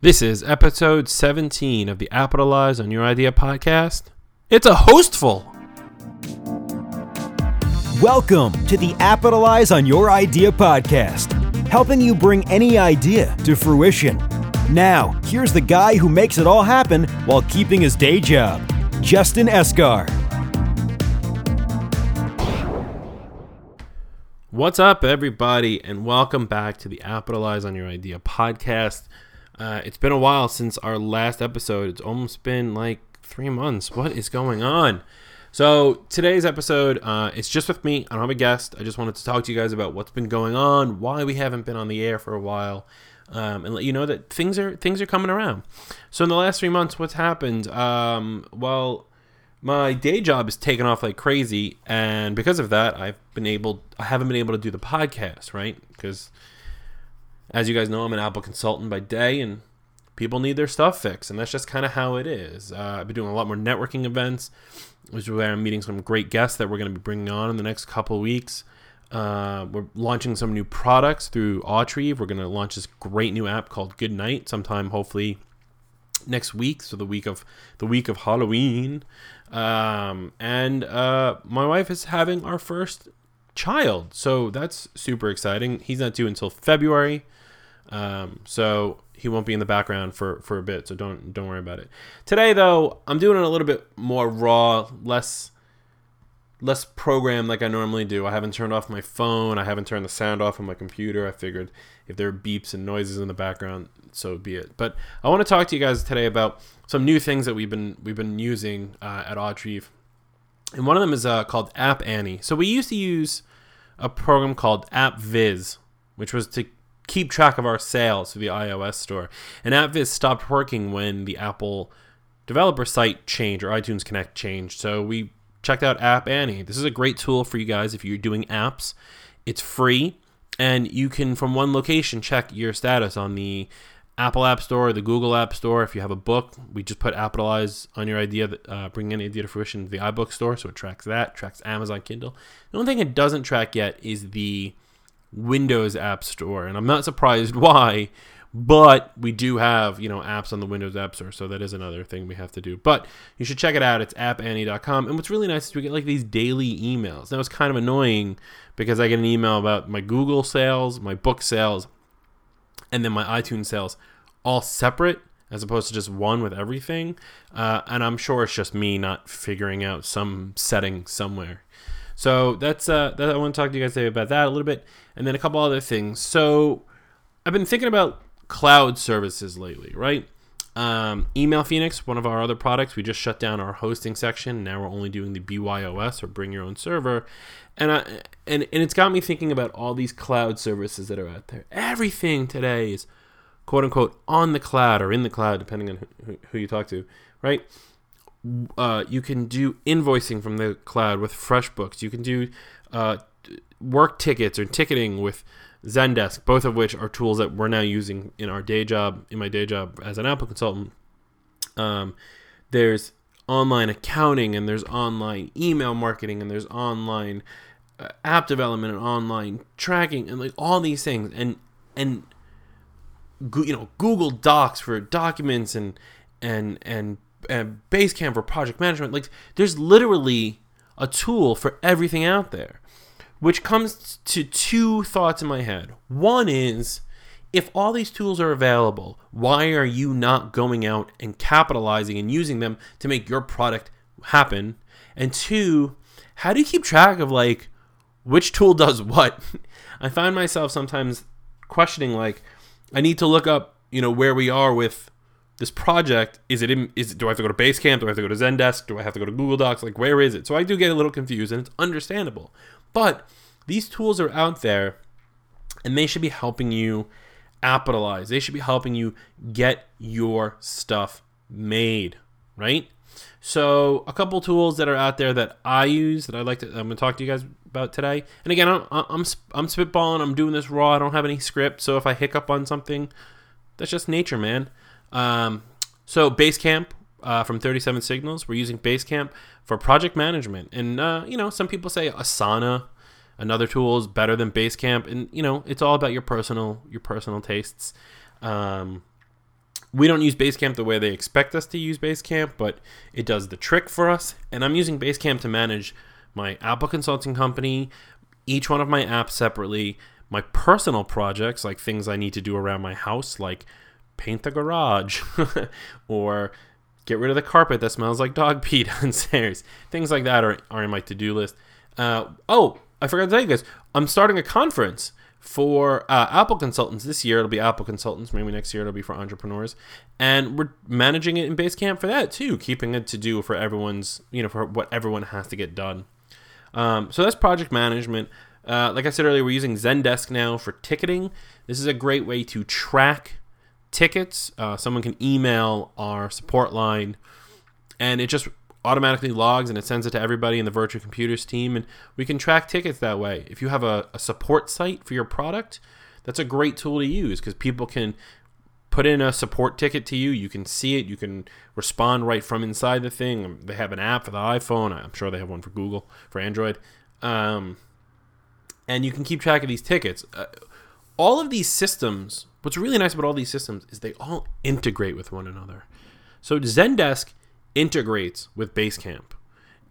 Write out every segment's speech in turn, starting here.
This is episode 17 of the Appitalize on Your Idea podcast. It's a hostful. Welcome to the Appitalize on Your Idea podcast, helping you bring any idea to fruition. Now, here's the guy who makes it all happen while keeping his day job, Justin Esgar. What's up, everybody, and welcome back to the Appitalize on Your Idea podcast. Uh, it's been a while since our last episode. It's almost been like three months. What is going on? So today's episode, uh, it's just with me. I don't have a guest. I just wanted to talk to you guys about what's been going on, why we haven't been on the air for a while, um, and let you know that things are things are coming around. So in the last three months, what's happened? Um, well, my day job is taken off like crazy, and because of that, I've been able I haven't been able to do the podcast, right? Because as you guys know, I'm an Apple consultant by day, and people need their stuff fixed, and that's just kind of how it is. Uh, I've been doing a lot more networking events, which is where I'm meeting some great guests that we're going to be bringing on in the next couple weeks. Uh, we're launching some new products through Autrieve. We're going to launch this great new app called Good Night sometime, hopefully next week. So the week of the week of Halloween, um, and uh, my wife is having our first child, so that's super exciting. He's not due until February. Um, so he won't be in the background for, for a bit, so don't don't worry about it. Today though, I'm doing it a little bit more raw, less less programmed like I normally do. I haven't turned off my phone. I haven't turned the sound off on my computer. I figured if there are beeps and noises in the background, so be it. But I want to talk to you guys today about some new things that we've been we've been using uh, at Autrieve, and one of them is uh, called App Annie. So we used to use a program called AppViz, which was to keep track of our sales through the iOS store. And AppViz stopped working when the Apple developer site changed or iTunes Connect changed. So we checked out App Annie. This is a great tool for you guys if you're doing apps. It's free and you can from one location check your status on the Apple App Store, the Google App Store. If you have a book, we just put Appitalize on your idea, uh, bring any idea to fruition to the iBook store, so it tracks that, tracks Amazon Kindle. The only thing it doesn't track yet is the Windows App Store, and I'm not surprised why. But we do have, you know, apps on the Windows App Store, so that is another thing we have to do. But you should check it out. It's appannie.com. And what's really nice is we get like these daily emails. Now it's kind of annoying because I get an email about my Google sales, my book sales, and then my iTunes sales all separate as opposed to just one with everything. Uh, and I'm sure it's just me not figuring out some setting somewhere. So that's uh, that I want to talk to you guys today about that a little bit, and then a couple other things. So I've been thinking about cloud services lately, right? Um, Email Phoenix, one of our other products, we just shut down our hosting section. Now we're only doing the BYOS or Bring Your Own Server, and I, and and it's got me thinking about all these cloud services that are out there. Everything today is quote unquote on the cloud or in the cloud, depending on who, who you talk to, right? Uh, you can do invoicing from the cloud with FreshBooks. You can do uh, work tickets or ticketing with Zendesk, both of which are tools that we're now using in our day job, in my day job as an Apple consultant. Um, there's online accounting and there's online email marketing and there's online uh, app development and online tracking and like all these things and and you know Google Docs for documents and and and and Basecamp for project management. Like there's literally a tool for everything out there, which comes to two thoughts in my head. One is if all these tools are available, why are you not going out and capitalizing and using them to make your product happen? And two, how do you keep track of like which tool does what? I find myself sometimes questioning like I need to look up, you know, where we are with this project is it in is do I have to go to Basecamp? Do I have to go to Zendesk? Do I have to go to Google Docs? Like where is it? So I do get a little confused and it's understandable. But these tools are out there and they should be helping you appitalize. They should be helping you get your stuff made, right? So a couple tools that are out there that I use that I'd like to I'm going to talk to you guys about today. And again, I'm I'm I'm spitballing. I'm doing this raw. I don't have any script, so if I hiccup on something, that's just nature, man. Um, so Basecamp uh, from 37 Signals, we're using Basecamp for project management. And, uh, you know, some people say Asana, another tool is better than Basecamp. And, you know, it's all about your personal, your personal tastes. Um, we don't use Basecamp the way they expect us to use Basecamp, but it does the trick for us. And I'm using Basecamp to manage my Apple consulting company, each one of my apps separately, my personal projects, like things I need to do around my house, like paint the garage or get rid of the carpet that smells like dog pee downstairs. Things like that are, are in my to do list. Uh, oh, I forgot to tell you guys, I'm starting a conference for uh, Apple consultants this year. It'll be Apple consultants. Maybe next year it'll be for entrepreneurs, and we're managing it in Basecamp for that too, keeping it to do for everyone's, you know, for what everyone has to get done. Um, so that's project management. Uh, like I said earlier, we're using Zendesk now for ticketing. This is a great way to track tickets. Uh, someone can email our support line, and it just automatically logs and it sends it to everybody in the virtual computers team and we can track tickets that way if you have a, a support site for your product that's a great tool to use because people can put in a support ticket to you you can see it you can respond right from inside the thing they have an app for the iphone i'm sure they have one for google for android um, and you can keep track of these tickets uh, all of these systems what's really nice about all these systems is they all integrate with one another so zendesk integrates with Basecamp.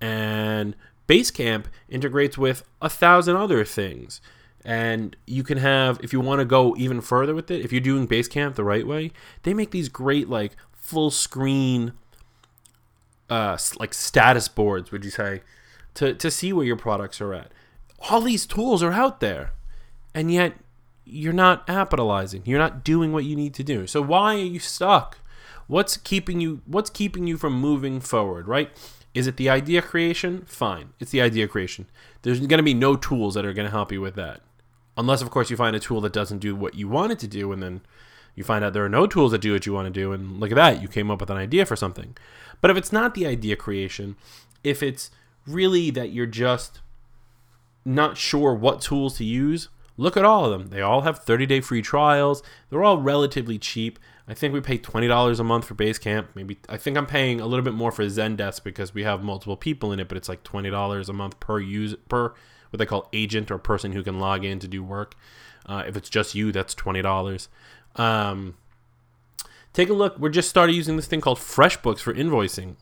And Basecamp integrates with a thousand other things. And you can have, if you want to go even further with it, if you're doing Basecamp the right way, they make these great, like, full screen, uh, like status boards, would you say, to, to see where your products are at. All these tools are out there. And yet, you're not capitalizing. You're not doing what you need to do. So, why are you stuck? What's keeping you what's keeping you from moving forward, right? Is it the idea creation? Fine. It's the idea creation. There's going to be no tools that are going to help you with that. Unless of course you find a tool that doesn't do what you want it to do and then you find out there are no tools that do what you want to do and look at that, you came up with an idea for something. But if it's not the idea creation, if it's really that you're just not sure what tools to use, look at all of them. They all have 30 day free trials. They're all relatively cheap. I think we pay twenty dollars a month for Basecamp. Maybe I think I'm paying a little bit more for Zendesk because we have multiple people in it, but it's like twenty dollars a month per use per what they call agent or person who can log in to do work. Uh, if it's just you, that's twenty dollars. Um, take a look. We're just started using this thing called FreshBooks for invoicing.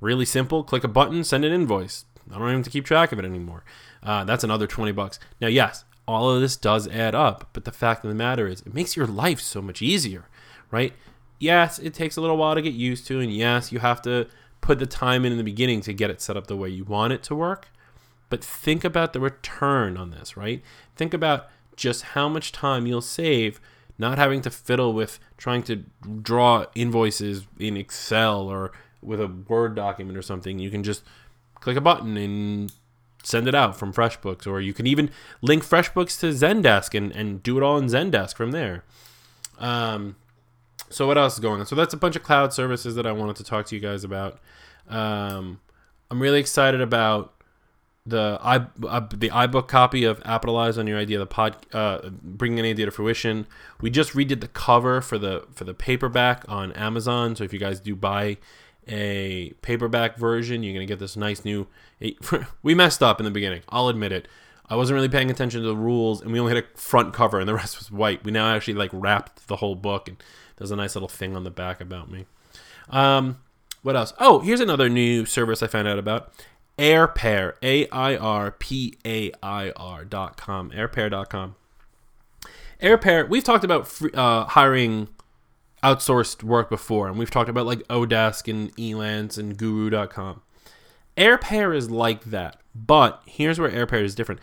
Really simple. Click a button, send an invoice. I don't even have to keep track of it anymore. Uh, that's another twenty bucks. Now, yes, all of this does add up, but the fact of the matter is, it makes your life so much easier right? Yes, it takes a little while to get used to, and yes, you have to put the time in in the beginning to get it set up the way you want it to work. But think about the return on this, right? Think about just how much time you'll save not having to fiddle with trying to draw invoices in Excel or with a Word document or something. You can just click a button and send it out from FreshBooks, or you can even link FreshBooks to Zendesk and, and do it all in Zendesk from there. Um, so what else is going on? So that's a bunch of cloud services that I wanted to talk to you guys about. Um, I'm really excited about the i uh, the iBook copy of Appleize on your idea the pod uh, bringing an idea to fruition. We just redid the cover for the for the paperback on Amazon. So if you guys do buy a paperback version, you're gonna get this nice new. we messed up in the beginning. I'll admit it. I wasn't really paying attention to the rules, and we only had a front cover, and the rest was white. We now actually like wrapped the whole book and there's a nice little thing on the back about me. Um, what else? Oh, here's another new service I found out about. AirPair, A I R P A I R dot com, AirPair dot com. AirPair, we've talked about free, uh, hiring outsourced work before, and we've talked about like Odesk and Elance and Guru.com. AirPair is like that, but here's where AirPair is different: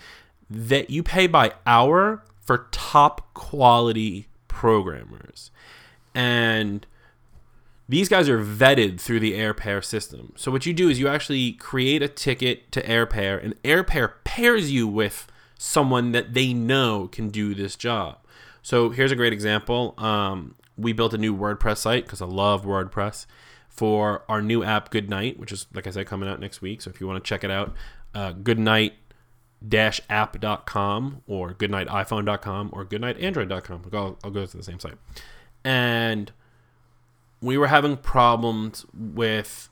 that you pay by hour for top quality programmers and these guys are vetted through the AirPair system. So what you do is you actually create a ticket to AirPair, and AirPair pairs you with someone that they know can do this job. So here's a great example. Um, we built a new WordPress site because I love WordPress for our new app Goodnight, which is like I said coming out next week. So if you want to check it out, uh, Goodnight app.com or goodnightiphone.com or goodnightandroid.com. I'll, I'll go to the same site and we were having problems with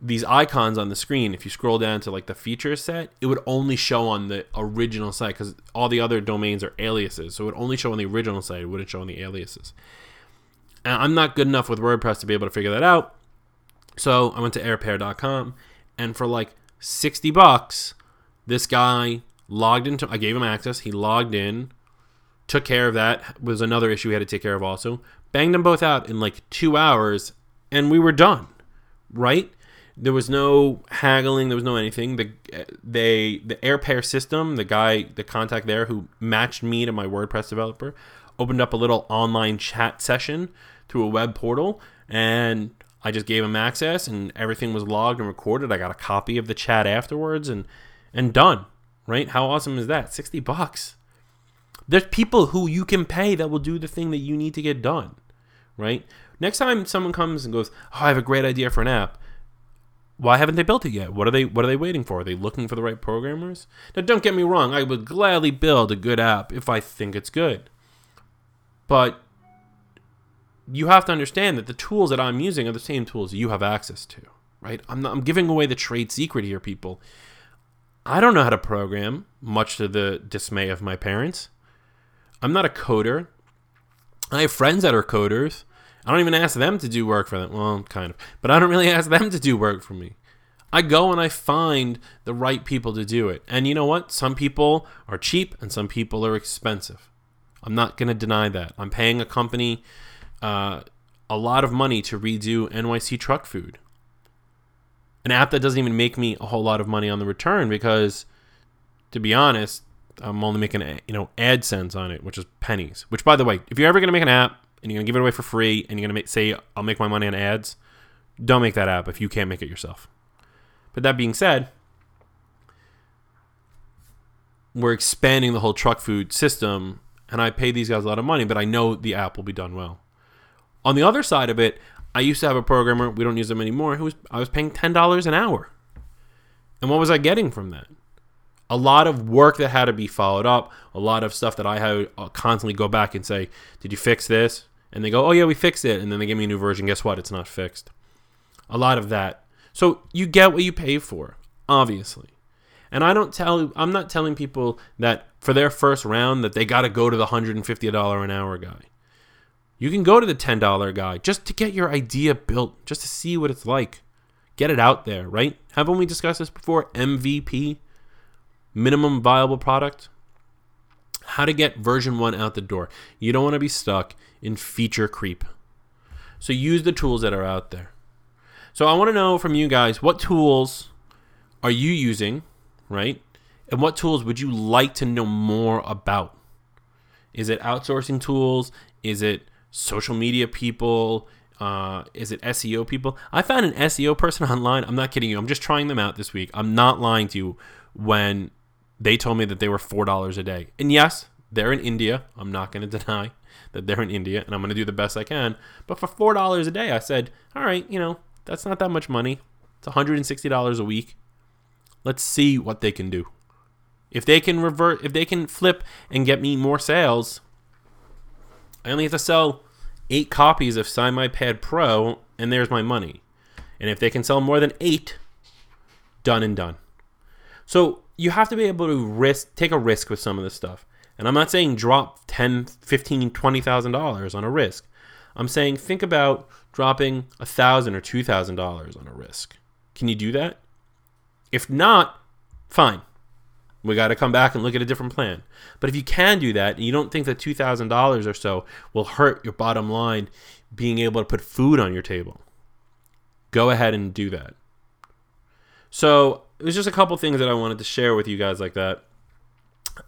these icons on the screen. If you scroll down to like the feature set, it would only show on the original site because all the other domains are aliases. So it would only show on the original site. It wouldn't show on the aliases. And I'm not good enough with WordPress to be able to figure that out. So I went to airpair.com and for like 60 bucks, this guy logged into I gave him access. He logged in, took care of that. Was another issue we had to take care of also. Banged them both out in like 2 hours and we were done. Right? There was no haggling, there was no anything. The they the AirPair system, the guy, the contact there who matched me to my WordPress developer, opened up a little online chat session through a web portal and I just gave him access and everything was logged and recorded. I got a copy of the chat afterwards and and done. Right? How awesome is that? 60 bucks. There's people who you can pay that will do the thing that you need to get done. Right? Next time someone comes and goes, "Oh, I have a great idea for an app." Why haven't they built it yet? What are they what are they waiting for? Are they looking for the right programmers? Now don't get me wrong, I would gladly build a good app if I think it's good. But you have to understand that the tools that I'm using are the same tools you have access to, right? I'm not, I'm giving away the trade secret here, people. I don't know how to program, much to the dismay of my parents. I'm not a coder. I have friends that are coders. I don't even ask them to do work for them. Well, kind of. But I don't really ask them to do work for me. I go and I find the right people to do it. And you know what? Some people are cheap and some people are expensive. I'm not going to deny that. I'm paying a company uh, a lot of money to redo NYC truck food. An app that doesn't even make me a whole lot of money on the return because, to be honest, I'm only making you know AdSense on it, which is pennies. Which, by the way, if you're ever gonna make an app and you're gonna give it away for free and you're gonna make, say I'll make my money on ads, don't make that app if you can't make it yourself. But that being said, we're expanding the whole truck food system, and I pay these guys a lot of money, but I know the app will be done well. On the other side of it, I used to have a programmer, we don't use them anymore, who was I was paying $10 an hour. And what was I getting from that? A lot of work that had to be followed up, a lot of stuff that I had to uh, constantly go back and say, "Did you fix this?" And they go, "Oh yeah, we fixed it." And then they give me a new version. Guess what? It's not fixed. A lot of that. So you get what you pay for, obviously. And I don't tell I'm not telling people that for their first round that they got to go to the $150 an hour guy. You can go to the $10 guy just to get your idea built, just to see what it's like. Get it out there, right? Haven't we discussed this before? MVP, minimum viable product. How to get version 1 out the door. You don't want to be stuck in feature creep. So use the tools that are out there. So I want to know from you guys what tools are you using, right? And what tools would you like to know more about? Is it outsourcing tools? Is it social media people? Uh, is it SEO people? I found an SEO person online. I'm not kidding you. I'm just trying them out this week. I'm not lying to you when they told me that they were $4 a day. And yes, they're in India. I'm not going to deny that they're in India and I'm going to do the best I can. But for $4 a day, I said, all right, you know, that's not that much money. It's $160 a week. Let's see what they can do. If they can revert, if they can flip and get me more sales, I only have to sell eight copies of Sign Pro, and there's my money. And if they can sell more than eight, done and done. So you have to be able to risk, take a risk with some of this stuff. And I'm not saying drop 10, 15, 20,000 dollars on a risk. I'm saying think about dropping a thousand or two thousand dollars on a risk. Can you do that? If not, fine. We got to come back and look at a different plan. But if you can do that, and you don't think that $2,000 or so will hurt your bottom line being able to put food on your table, go ahead and do that. So, it was just a couple things that I wanted to share with you guys like that.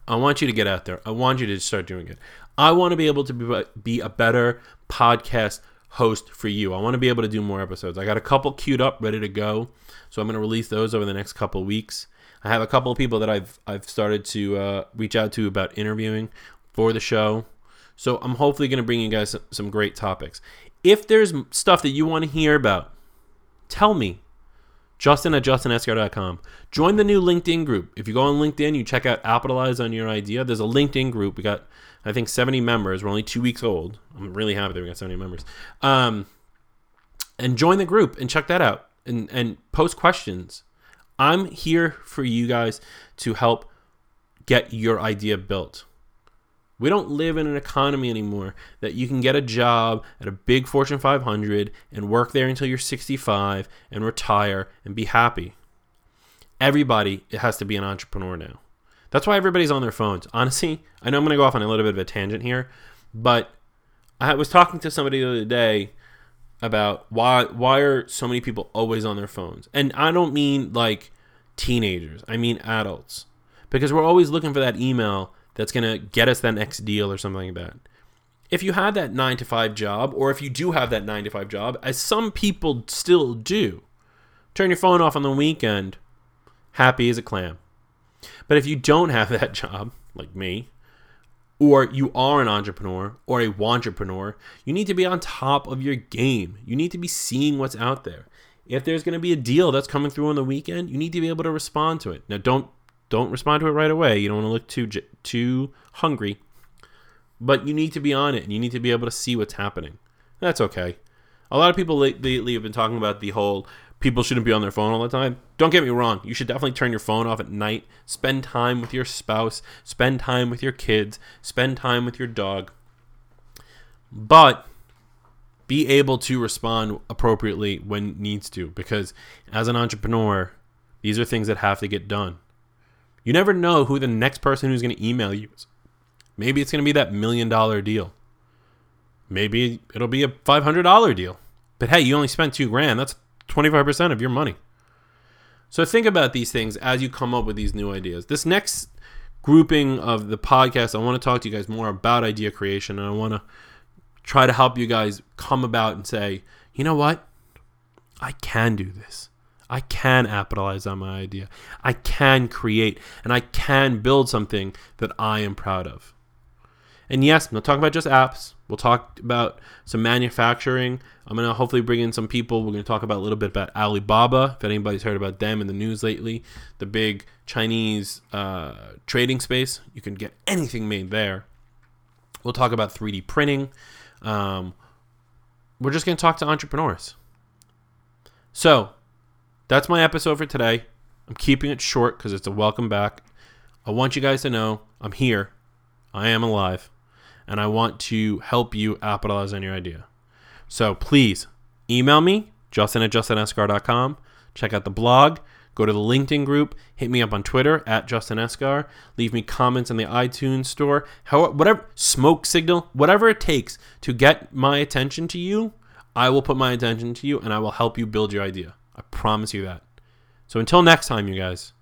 I want you to get out there. I want you to start doing it. I want to be able to be, be a better podcast host for you. I want to be able to do more episodes. I got a couple queued up, ready to go. So I'm going to release those over the next couple weeks. I have a couple of people that I've I've started to uh, reach out to about interviewing for the show. So I'm hopefully going to bring you guys some great topics. If there's stuff that you want to hear about, tell me. Justin at justinesgar.com. Join the new LinkedIn group. If you go on LinkedIn, you check out Capitalize on Your Idea. There's a LinkedIn group. We got, I think, 70 members. We're only two weeks old. I'm really happy that we got 70 members. Um, and join the group and check that out and, and post questions. I'm here for you guys to help get your idea built. We don't live in an economy anymore that you can get a job at a big Fortune 500 and work there until you're 65 and retire and be happy. Everybody has to be an entrepreneur now. That's why everybody's on their phones. Honestly, I know I'm going to go off on a little bit of a tangent here, but I was talking to somebody the other day about why why are so many people always on their phones? And I don't mean like teenagers. I mean adults. Because we're always looking for that email that's going to get us that next deal or something like that. If you have that 9 to 5 job or if you do have that 9 to 5 job, as some people still do, turn your phone off on the weekend, happy as a clam. But if you don't have that job, like me, or you are an entrepreneur or a entrepreneur, you need to be on top of your game. You need to be seeing what's out there. If there's going to be a deal that's coming through on the weekend, you need to be able to respond to it. Now, don't don't respond to it right away. You don't want to look too too hungry, but you need to be on it and you need to be able to see what's happening. That's okay. A lot of people lately have been talking about the whole people shouldn't be on their phone all the time. Don't get me wrong. You should definitely turn your phone off at night. Spend time with your spouse. Spend time with your kids. Spend time with your dog. But be able to respond appropriately when needs to because as an entrepreneur, these are things that have to get done. You never know who the next person who's going to email you is. Maybe it's going to be that million dollar deal. Maybe it'll be a $500 deal. But hey, you only spent 2 grand. That's 25% of your money. So think about these things as you come up with these new ideas. This next grouping of the podcast, I want to talk to you guys more about idea creation and I want to try to help you guys come about and say, you know what? I can do this. I can capitalize on my idea. I can create and I can build something that I am proud of. And yes, I'm not talking about just apps. We'll talk about some manufacturing. I'm going to hopefully bring in some people. We're going to talk about a little bit about Alibaba, if anybody's heard about them in the news lately, the big Chinese uh, trading space. You can get anything made there. We'll talk about 3D printing. Um, we're just going to talk to entrepreneurs. So, that's my episode for today. I'm keeping it short because it's a welcome back. I want you guys to know I'm here. I am alive and I want to help you capitalize on your idea. So please email me, justin at justinesgar.com. Check out the blog. Go to the LinkedIn group. Hit me up on Twitter at Justin Esgar. Leave me comments in the iTunes store. How, whatever, smoke signal, whatever it takes to get my attention to you, I will put my attention to you and I will help you build your idea. I promise you that. So until next time, you guys,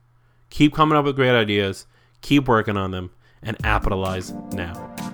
keep coming up with great ideas, keep working on them, and capitalize now.